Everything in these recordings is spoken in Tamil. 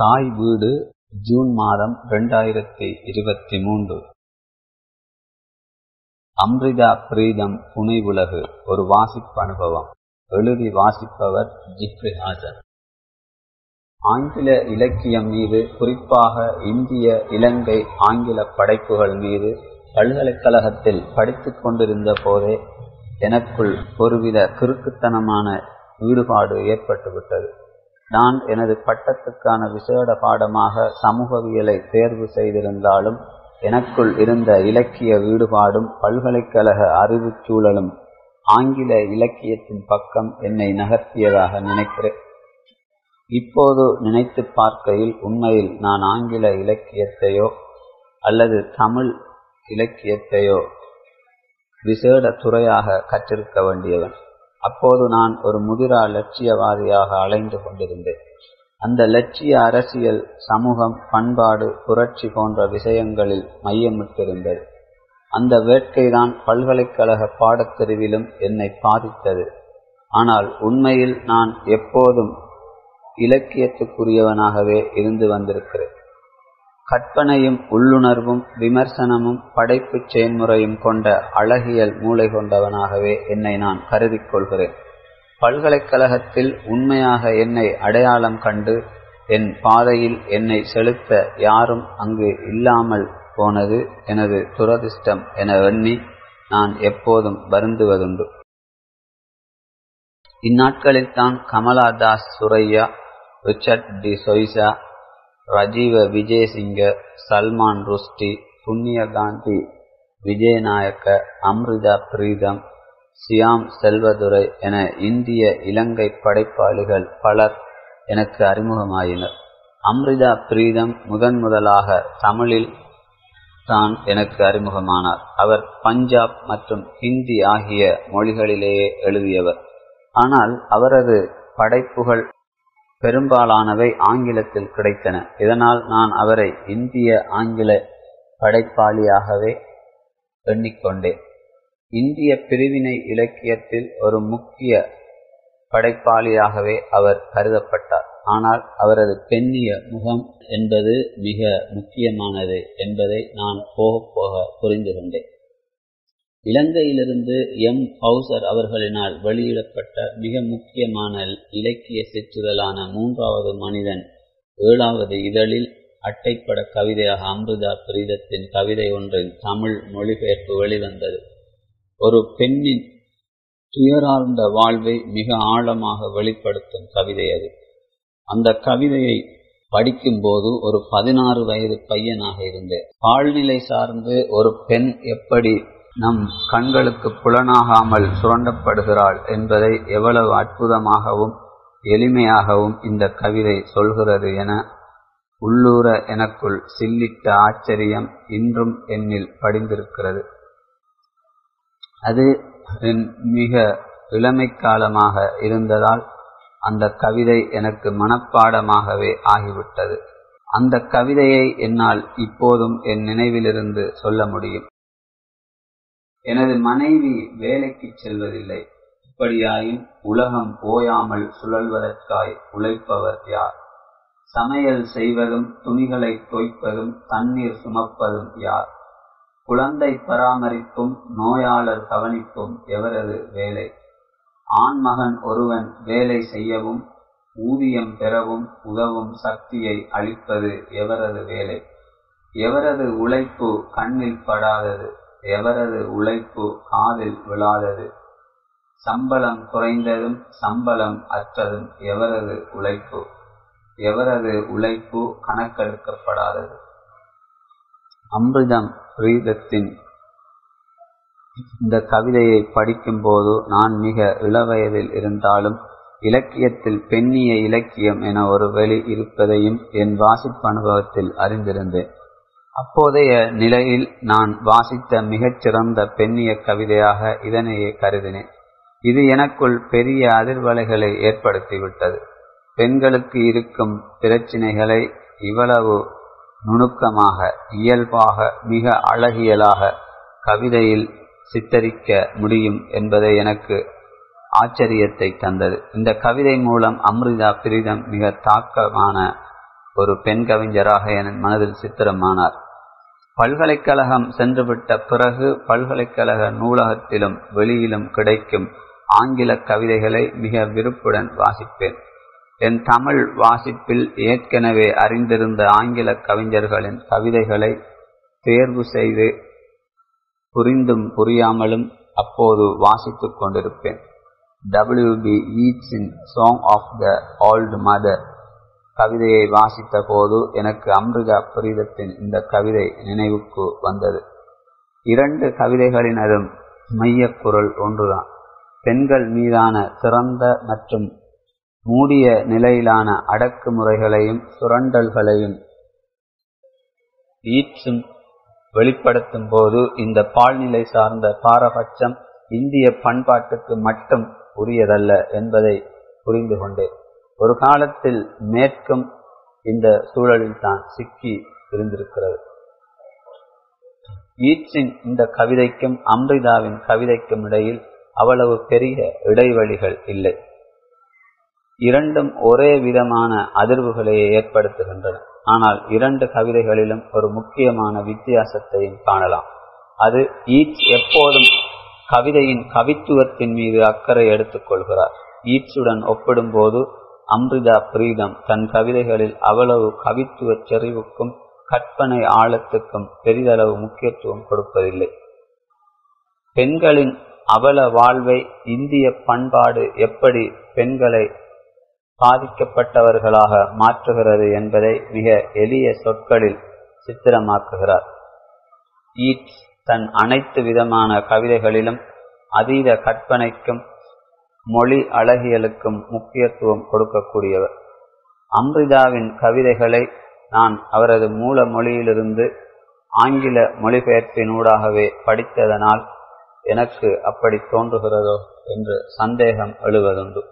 தாய் வீடு ஜூன் மாதம் ரெண்டாயிரத்தி இருபத்தி மூன்று. அம்ரிதா பிரீதம் புனைவுலகு ஒரு வாசிப்பு அனுபவம். எழுதி வாசிப்பவர் ஜிப்ரி ஹாசன் ஆங்கில இலக்கியம் மீது குறிப்பாக இந்திய இலங்கை ஆங்கில படைப்புகள் மீது பல்கலைக்கழகத்தில் படித்துக் கொண்டிருந்த போதே எனக்குள் ஒருவித கிறுக்குத்தனமான ஈடுபாடு ஏற்பட்டுவிட்டது. நான் எனது பட்டத்துக்கான விசேட பாடமாக சமூகவியலை தேர்வு செய்திருந்தாலும் எனக்குள் இருந்த இலக்கிய ஈடுபாடும் பல்கலைக்கழக அறிவுச் சூழலும் ஆங்கில இலக்கியத்தின் பக்கம் என்னை நகர்த்தியதாக நினைக்கிறேன். இப்போது நினைத்து பார்க்கையில் உண்மையில் நான் ஆங்கில இலக்கியத்தையோ அல்லது தமிழ் இலக்கியத்தையோ விசேட துறையாக கற்றிருக்க வேண்டியவன். அப்போது நான் ஒரு முதிரா லட்சியவாதியாக அலைந்து கொண்டிருந்தேன். அந்த லட்சிய அரசியல் சமூகம் பண்பாடு புரட்சி போன்ற விஷயங்களில் மையமிட்டிருந்தது. அந்த வேட்கைதான் பல்கலைக்கழக பாடத்தெருவிலும் என்னை பாதித்தது. ஆனால் உண்மையில் நான் எப்போதும் இலக்கியத்துக்குரியவனாகவே இருந்து வந்திருக்கிறேன். கற்பனையும் உள்ளுணர்வும் விமர்சனமும் படைப்புச் செயல்முறையும் கொண்ட அழகியல் மூளை கொண்டவனாகவே என்னை நான் கருதி கொள்கிறேன். பல்கலைக்கழகத்தில் உண்மையாக என்னை அடையாளம் கண்டு என் பாதையில் என்னை செலுத்த யாரும் அங்கு இல்லாமல் போனது எனது துரதிர்ஷ்டம் என எண்ணி நான் எப்போதும் வருந்துவதுண்டு. இந்நாட்களில் தான் கமலா தாஸ் சுரையா ரிச்சர்ட் டி சொய்சா ரஜீவ விஜயசிங்க சல்மான் ருஷ்டி புண்ணிய காந்தி விஜயநாயக்க அம்ரிதா பிரீதம் சியாம் செல்வதுரை என இந்திய இலங்கை படைப்பாளிகள் பலர் எனக்கு அறிமுகமாயினர். அம்ரிதா பிரீதம் முதன் முதலாக தமிழில் தான் எனக்கு அறிமுகமானார். அவர் பஞ்சாப் மற்றும் ஹிந்தி ஆகிய மொழிகளிலேயே எழுதியவர். ஆனால் அவரது படைப்புகள் பெரும்பாலானவை ஆங்கிலத்தில் கிடைத்தன. இதனால் நான் அவரை இந்திய ஆங்கில படைப்பாளியாகவே எண்ணிக்கொண்டேன். இந்திய பிரிவினை இலக்கியத்தில் ஒரு முக்கிய படைப்பாளியாகவே அவர் கருதப்பட்டார். ஆனால் அவரது பெண்ணிய முகம் என்பது மிக முக்கியமானது என்பதை நான் போக போக புரிந்து கொண்டேன் இலங்கையிலிருந்து எம். ஹவுசர் அவர்களினால் வெளியிடப்பட்ட மிக முக்கியமான இலக்கிய சிற்றுதலான மூன்றாவது மனிதன் ஏழாவது இதழில் அட்டைப்பட கவிதையாக அமிர்தா பிரீதத்தின் கவிதை ஒன்றின் தமிழ் மொழிபெயர்ப்பு வெளிவந்தது. ஒரு பெண்ணின் துயரார்ந்த வாழ்வை மிக ஆழமாக வெளிப்படுத்தும் கவிதை அது. அந்த கவிதையை படிக்கும்போது ஒரு பதினாறு வயது பையனாக இருந்தேன். ஆழ்நிலை சார்ந்து ஒரு பெண் எப்படி நம் கண்களுக்கு புலனாகாமல் சுரண்டப்படுகிறாள் என்பதை எவ்வளவு அற்புதமாகவும் எளிமையாகவும் இந்த கவிதை சொல்கிறது என உள்ளூர எனக்குள் சில்லிட்ட ஆச்சரியம் இன்றும் என்னில் படிந்திருக்கிறது. அது என் மிக இளமை காலமாக இருந்ததால் அந்த கவிதை எனக்கு மனப்பாடமாகவே ஆகிவிட்டது. அந்த கவிதையை என்னால் இப்போதும் என் நினைவிலிருந்து சொல்ல முடியும். எனது மனைவி வேலைக்கு செல்வதில்லை. இப்படியாயின் உலகம் போயாமல் சுழல்வதற்காய் உழைப்பவர் யார்? சமையல் செய்வதும் துணிகளை தோய்ப்பதும் தண்ணீர் சுமப்பதும் யார்? குழந்தை பராமரிப்பும் நோயாளர் கவனிப்பும் எவரது வேலை? ஆண்மகன் ஒருவன் வேலை செய்யவும் ஊதியம் பெறவும் உதவும் சக்தியை அளிப்பது எவரது வேலை? எவரது உழைப்பு கண்ணில் படாதது? எவரது உழைப்பு காதில் விழாதது? சம்பளம் குறைந்ததும் சம்பளம் அற்றதும் எவரது உழைப்பு? எவரது உழைப்பு கணக்கெடுக்கப்படாதது? அமிர்தம் பிரீதத்தின் இந்த கவிதையை படிக்கும்போது நான் மிக இளவயதில் இருந்தாலும் இலக்கியத்தில் பெண்ணிய இலக்கியம் என ஒரு வெளி இருப்பதையும் என் வாசிப்பு அனுபவத்தில் அறிந்திருந்தேன். அப்போதைய நிலையில் நான் வாசித்த மிகச்சிறந்த பெண்ணிய கவிதையாக இதனையே கருதினேன். இது எனக்குள் பெரிய அதிர்வலைகளை ஏற்படுத்திவிட்டது. பெண்களுக்கு இருக்கும் பிரச்சினைகளை இவ்வளவு நுணுக்கமாக இயல்பாக மிக அழகியலாக கவிதையில் சித்தரிக்க முடியும் என்பதை எனக்கு ஆச்சரியத்தை தந்தது. இந்த கவிதை மூலம் அம்ரிதா பிரீதம் மிக தாக்கமான ஒரு பெண் கவிஞராக என் மனதில் சித்திரமானார். பல்கலைக்கழகம் சென்றுவிட்ட பிறகு பல்கலைக்கழக நூலகத்திலும் வெளியிலும் கிடைக்கும் ஆங்கில கவிதைகளை மிக விருப்புடன் வாசிப்பேன். என் தமிழ் வாசிப்பில் ஏற்கனவே அறிந்திருந்த ஆங்கில கவிஞர்களின் கவிதைகளை தேர்வு செய்து புரிந்தும் புரியாமலும் அப்போது வாசித்துக் கொண்டிருப்பேன். W B ஈட்ஸின் song of the old mother கவிதையை வாசித்த போது எனக்கு அம்ருஜா புரிதத்தின் இந்த கவிதை நினைவுக்கு வந்தது. இரண்டு கவிதைகளினதும் மையக் குரல் ஒன்றுதான். பெண்கள் மீதான திறந்த மற்றும் மூடிய நிலையிலான அடக்குமுறைகளையும் சுரண்டல்களையும் ஈச்சும் வெளிப்படுத்தும் போது இந்த பால்நிலை சார்ந்த பாரபட்சம் இந்திய பண்பாட்டுக்கு மட்டும் உரியதல்ல என்பதை புரிந்து கொண்டேன் ஒரு காலத்தில் மேற்கும் இந்த சூழலில் தான் சிக்கி இருந்திருக்கிறது. ஈட்ஸின் இந்த கவிதைக்கும் அம்ரிதாவின் கவிதைக்கும் இடையில் அவ்வளவு பெரிய இடைவெளிகள் இல்லை. இரண்டும் ஒரே விதமான அதிர்வுகளையே ஏற்படுத்துகின்றன. ஆனால் இரண்டு கவிதைகளிலும் ஒரு முக்கியமான வித்தியாசத்தையும் காணலாம். அது ஈட்ஸ் எப்போதும் கவிதையின் கவித்துவத்தின் மீது அக்கறை எடுத்துக் கொள்கிறார். ஈட்ஸுடன் ஒப்பிடும்போது அம்ரிதா பிரீதம் தன் கவிதைகளில் அவ்வளவு கவித்துவ செறிவுக்கும் கற்பனை ஆழத்துக்கும் பெரிதளவு முக்கியத்துவம் கொடுப்பதில்லை. பெண்களின் அவல வாழ்வை இந்திய பண்பாடு எப்படி பெண்களை பாதிக்கப்பட்டவர்களாக மாற்றுகிறது என்பதை மிக எளிய சொற்களில் சித்திரமாக்குகிறார். ஈட்ஸ் தன் அனைத்து விதமான கவிதைகளிலும் அதீத கற்பனைக்கும் மொழி அழகியலுக்கும் முக்கியத்துவம் கொடுக்கக்கூடியவர். அம்ரிதாவின் கவிதைகளை நான் அவரது மூல மொழியிலிருந்து ஆங்கில மொழிபெயர்ப்பினூடாகவே படித்ததனால் எனக்கு அப்படி தோன்றுகிறதோ என்று சந்தேகம் எழுவதுண்டு.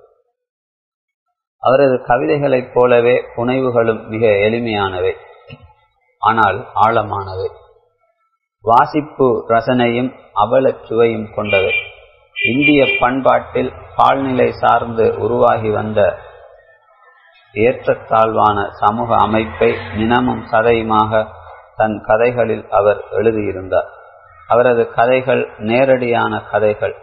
அவரது கவிதைகளைப் போலவே புனைவுகளும் மிக எளிமையானவை ஆனால் ஆழமானவை. வாசிப்பு ரசனையும் அவலச் சுவையும் கொண்டவை. இந்திய பண்பாட்டில் பால்நிலை சார்ந்து உருவாகி வந்த ஏற்றத்தாழ்வான சமூக அமைப்பை நினமும் சதையுமாக தன் கதைகளில் அவர் எழுதியிருந்தார். அவரது கதைகள் நேரடியான கதைகள்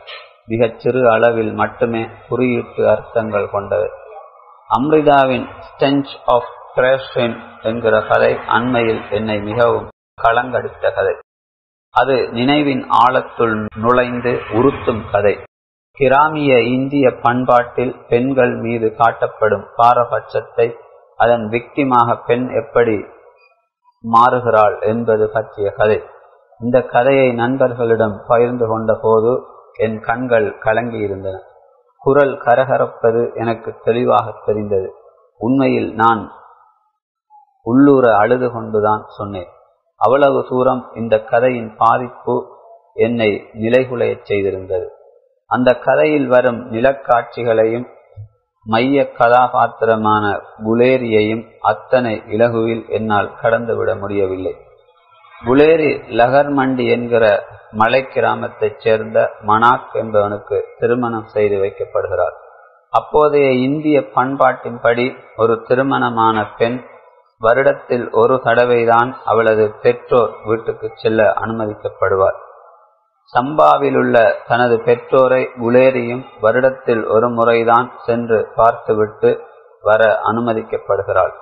மிகச் சிறு அளவில் மட்டுமே குறியீட்டு அர்த்தங்கள் கொண்டவை. அம்ரிதாவின் ஸ்டென்ச் ஆஃப் கிரேஷன் என்கிற கதை அண்மையில் என்னை மிகவும் களங்கடித்த கதை. அது நினைவின் ஆழத்துள் நுழைந்து உறுத்தும் கதை. கிராமிய இந்திய பண்பாட்டில் பெண்கள் மீது காட்டப்படும் பாரபட்சத்தை அதன் விக்திமாக பெண் எப்படி மாறுகிறாள் என்பது பற்றிய கதை. இந்த கதையை நண்பர்களிடம் பகிர்ந்து கொண்ட போது என் கண்கள் கலங்கியிருந்தன. குரல் கரகரப்பது எனக்கு தெளிவாக தெரிந்தது. உண்மையில் நான் உள்ளூர அழுது கொண்டுதான் சொன்னேன். அவ்வளவு தூரம் இந்த கதையின் பாதிப்பு என்னை நிலைகுலையச் செய்திருந்தது. அந்த கதையில் வரும் நிலக்காட்சிகளையும் மைய கதாபாத்திரமான குலேரியையும் அத்தனை இலகுவில் என்னால் கடந்துவிட முடியவில்லை. குலேரி லகர்மண்டி என்கிற மலை கிராமத்தைச் சேர்ந்த மனாக் என்பவனுக்கு திருமணம் செய்து வைக்கப்படுகிறார். அப்போதைய இந்திய பண்பாட்டின்படி ஒரு திருமணமான பெண் வருடத்தில் ஒரு தடவைதான் அவளது பெற்றோர் வீட்டுக்கு செல்ல அனுமதிக்கப்படுவார். சம்பாவிலுள்ள தனது பெற்றோரை குலேரியும் வருடத்தில் ஒரு முறைதான் சென்று பார்த்துவிட்டு வர அனுமதிக்கப்படுகிறாள்.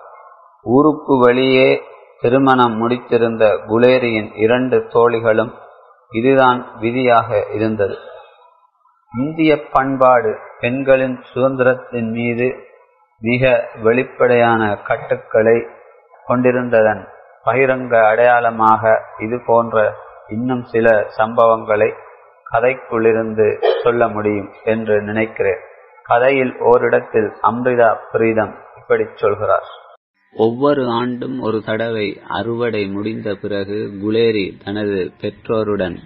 ஊருக்கு வெளியே திருமணம் முடித்திருந்த குலேரியின் இரண்டு தோழிகளும் இதுதான் விதியாக இருந்தது. இந்திய பண்பாடு பெண்களின் சுதந்திரத்தின் மீது மிக வெளிப்படையான கட்டுக்களை கொண்டிருந்ததன் பகிரங்க அடையாளமாக இது போன்ற இன்னும் சில சம்பவங்களை கதைக்குள்ளிருந்து சொல்ல முடியும் என்று நினைக்கிறேன். கதையில் ஓரிடத்தில் அம்ரிதா பிரீதம் இப்படி சொல்கிறார். ஒவ்வொரு ஆண்டும் ஒரு தடவை அறுவடை முடிந்த பிறகு குலேரி தனது பெற்றோருடன்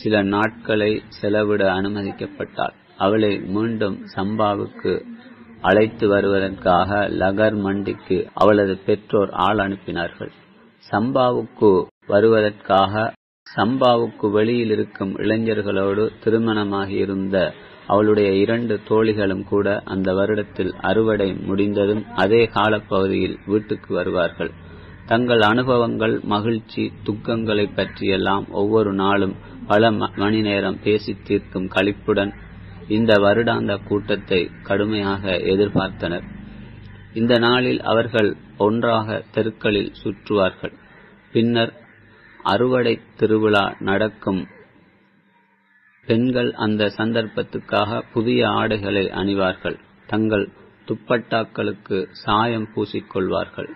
சில நாட்களை செலவிட அனுமதிக்கப்பட்டாள். அவளை மீண்டும் சம்பாவுக்கு அழைத்து வருவதற்காக லகர் மண்டிக்கு அவளது பெற்றோர் ஆள் அனுப்பினார்கள். சம்பாவுக்கு வருவதற்காக சம்பாவுக்கு வெளியில் இருக்கும் இளைஞர்களோடு திருமணமாகியிருந்த அவளுடைய இரண்டு தோழிகளும் கூட அந்த வருடத்தில் அறுவடை முடிந்ததும் அதே காலப்பகுதியில் வீட்டுக்கு வருவார்கள். தங்கள் அனுபவங்கள் மகிழ்ச்சி துக்கங்களை பற்றியெல்லாம் ஒவ்வொரு நாளும் பல மணி நேரம் பேசி தீர்க்கும் கழிப்புடன் இந்த வருடாந்த கூட்டத்தை கடுமையாக எதிர்பார்த்தனர். இந்த நாளில் அவர்கள் ஒன்றாக தெருக்களில் சுற்றுவார்கள். பின்னர் அறுவடை திருவிழா நடக்கும். பெண்கள் அந்த சந்தர்ப்பத்துக்காக புதிய ஆடைகளை அணிவார்கள். தங்கள் துப்பட்டாக்களுக்கு சாயம் பூசிக்கொள்வார்கள்.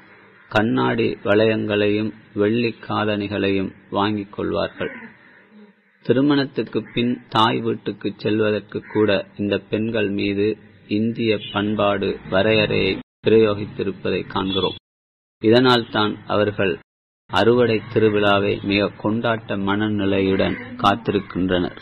கண்ணாடி வளையங்களையும் வெள்ளி காதணிகளையும் வாங்கிக் கொள்வார்கள். திருமணத்துக்கு பின் தாய் வீட்டுக்கு செல்வதற்கு கூட இந்த பெண்கள் மீது இந்திய பண்பாடு வரையறையை பிரயோகித்திருப்பதை காண்கிறோம். இதனால் தான் அவர்கள் அறுவடை திருவிழாவை மிக கொண்டாட்ட மனநிலையுடன் காத்திருக்கின்றனர்.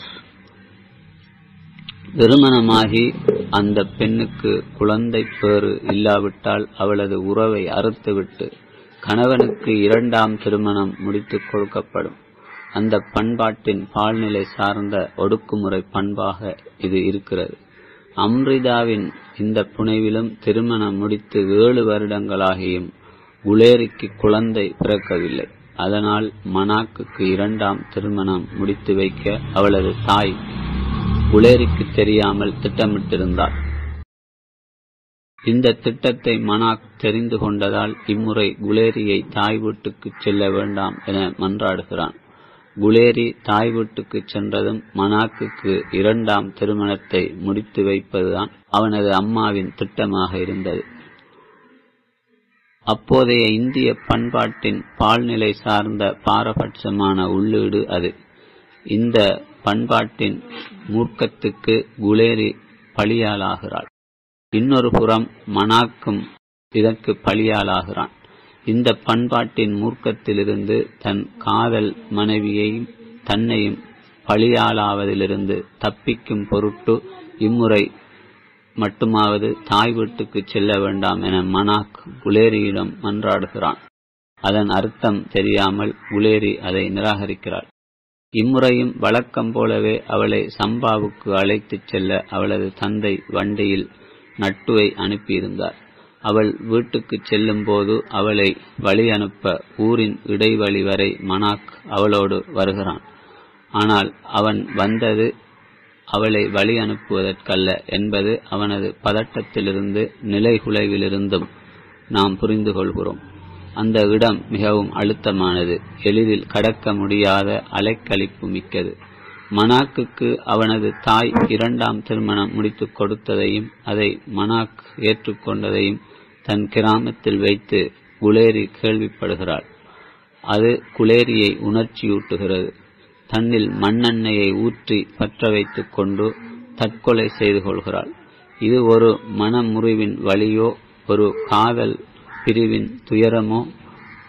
திருமணமாகி அந்த பெண்ணுக்கு குழந்தை பேறு இல்லாவிட்டால் அவளது உறவை அறுத்துவிட்டு கணவனுக்கு இரண்டாம் திருமணம் முடித்துக் கொடுக்கப்படும். அந்த பண்பாட்டின் பால்நிலை சார்ந்த ஒடுக்குமுறை பண்பாக இது இருக்கிறது. அம்ரிதாவின் இந்த புனைவிலும் திருமணம் முடித்து ஏழு வருடங்களாகியும் குலேரிக்கு குழந்தை பிறக்கவில்லை. அதனால் மனாக்குக்கு இரண்டாம் திருமணம் முடித்து வைக்க அவளது தாய் குலேரிக்கு தெரியாமல் திட்டமிட்டிருந்தார் இந்த திட்டத்தை மனாக் தெரிந்து கொண்டதால் இம்முறை குலேரியை தாய் வீட்டுக்கு செல்ல வேண்டாம் என மன்றாடுகிறான். குலேரி தாய் வீட்டுக்கு சென்றதும் மனாக்குக்கு இரண்டாம் திருமணத்தை முடித்து வைப்பதுதான் அவனது அம்மாவின் திட்டமாக இருந்தது. அப்போதைய இந்திய பண்பாட்டின் பால்நிலை சார்ந்த பாரபட்சமான உள்ளீடு அது. இந்த பண்பாட்டின் மூர்க்கத்துக்கு குலேரி பலியாளாகிறாள் இன்னொரு புறம் மனாக்கும் இதற்கு பலியாளாகிறான் இந்த பண்பாட்டின் மூர்க்கத்திலிருந்து தன் காதல் மனைவியையும் தன்னையும் பழியாளாவதிலிருந்து தப்பிக்கும் பொருட்டு இம்முறை மட்டுமாவது தாய் வீட்டுக்கு செல்ல வேண்டாம் என மனாக் குலேரியிடம் மன்றாடுகிறான். அதன் அர்த்தம் தெரியாமல் குலேரி அதை நிராகரிக்கிறாள். இம்முறையும் வழக்கம் போலவே அவளை சம்பாவுக்கு அழைத்துச் செல்ல அவளது தந்தை வண்டியில் நட்டுவை அனுப்பியிருந்தார். அவள் வீட்டுக்கு செல்லும் போது அவளை வழி அனுப்ப ஊரின் இடைவழி வரை மனாக் அவளோடு வருகிறான். ஆனால் அவன் வந்தது அவளை வழி அனுப்புவதற்கல்ல என்பது அவனது பதட்டத்திலிருந்து நிலைகுலைவிலிருந்தும் நாம் புரிந்து கொள்கிறோம் அந்த இடம் மிகவும் அழுத்தமானது. எளிதில் கடக்க முடியாத அலைக்கழிப்பு மிக்கது. மனாக்குக்கு அவனது தாய் இரண்டாம் திருமணம் முடித்துக் கொடுத்ததையும் அதை மனாக் ஏற்றுக்கொண்டதையும் தன் கிராமத்தில் வைத்து குலேரி கேள்விப்படுகிறாள். அது குலேரியை உணர்ச்சியூட்டுகிறது. தன்னில் மண்ணெண்ணெயை ஊற்றி பற்ற வைத்துக் கொண்டு தற்கொலை செய்து கொள்கிறாள். இது ஒரு மனமுறிவின் வழியோ ஒரு காதல் பிரிவின் துயரமோ?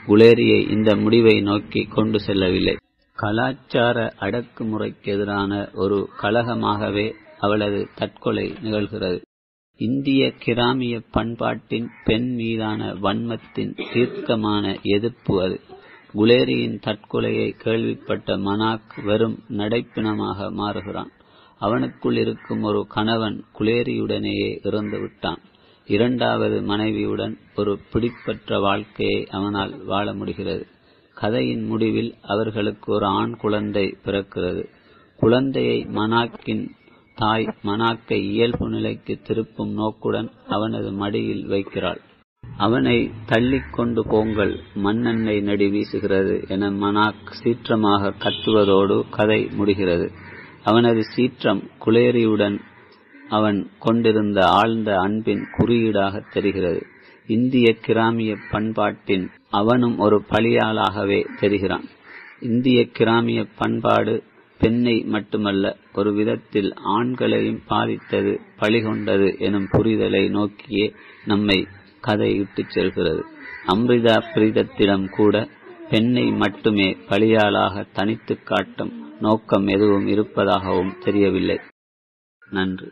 குலேரியை இந்த முடிவை நோக்கி கொண்டு செல்லவில்லை. கலாச்சார அடக்குமுறைக்கு எதிரான ஒரு கலகமாகவே அவளது தற்கொலை நிகழ்கிறது. இந்திய கிராமிய பண்பாட்டின் பெண் மீதான வன்மத்தின் தீர்க்கமான எதிர்ப்பு அது. குலேரியின் தற்கொலையை கேள்விப்பட்ட மனாக் வெறும் நடைப்பிணமாக மாறுகிறான். அவனுக்குள் இருக்கும் ஒரு கணவன் குலேரியுடனேயே இறந்து விட்டான். இரண்டாவது மனைவியுடன் ஒரு பிடிப்பற்ற வாழ்க்கையை அவனால் வாழ முடிகிறது. கதையின் முடிவில் அவர்களுக்கு ஒரு ஆண் குழந்தை பிறக்கிறது. குழந்தையை மனாக்கின் தாய் மனாக்கை இயல்பு நிலைக்கு திருப்பும் நோக்குடன் அவனது மடியில் வைக்கிறாள். அவனை தள்ளிக்கொண்டு போங்கள் மண்ணெண்ணெய் நடி வீசுகிறது என மனாக் சீற்றமாக கத்துவதோடு கதை முடிகிறது. அவனது சீற்றம் குலேரியுடன் அவன் கொண்டிருந்த ஆழ்ந்த அன்பின் குறியீடாக தெரிகிறது. இந்திய கிராமிய பண்பாட்டின் அவனும் ஒரு பலியாளாகவே தெரிகிறான். இந்திய கிராமிய பண்பாடு பெண்ணை மட்டுமல்ல ஒரு விதத்தில் ஆண்களையும் பாதித்தது பழிகொண்டது எனும் புரிதலை நோக்கியே நம்மை கதை இட்டுச் செல்கிறது. அம்ரிதா பிரீதத்திடம் கூட பெண்ணை மட்டுமே பலியாளாக தனித்துக் காட்டும் நோக்கம் எதுவும் இருப்பதாகவும் தெரியவில்லை. நன்றி.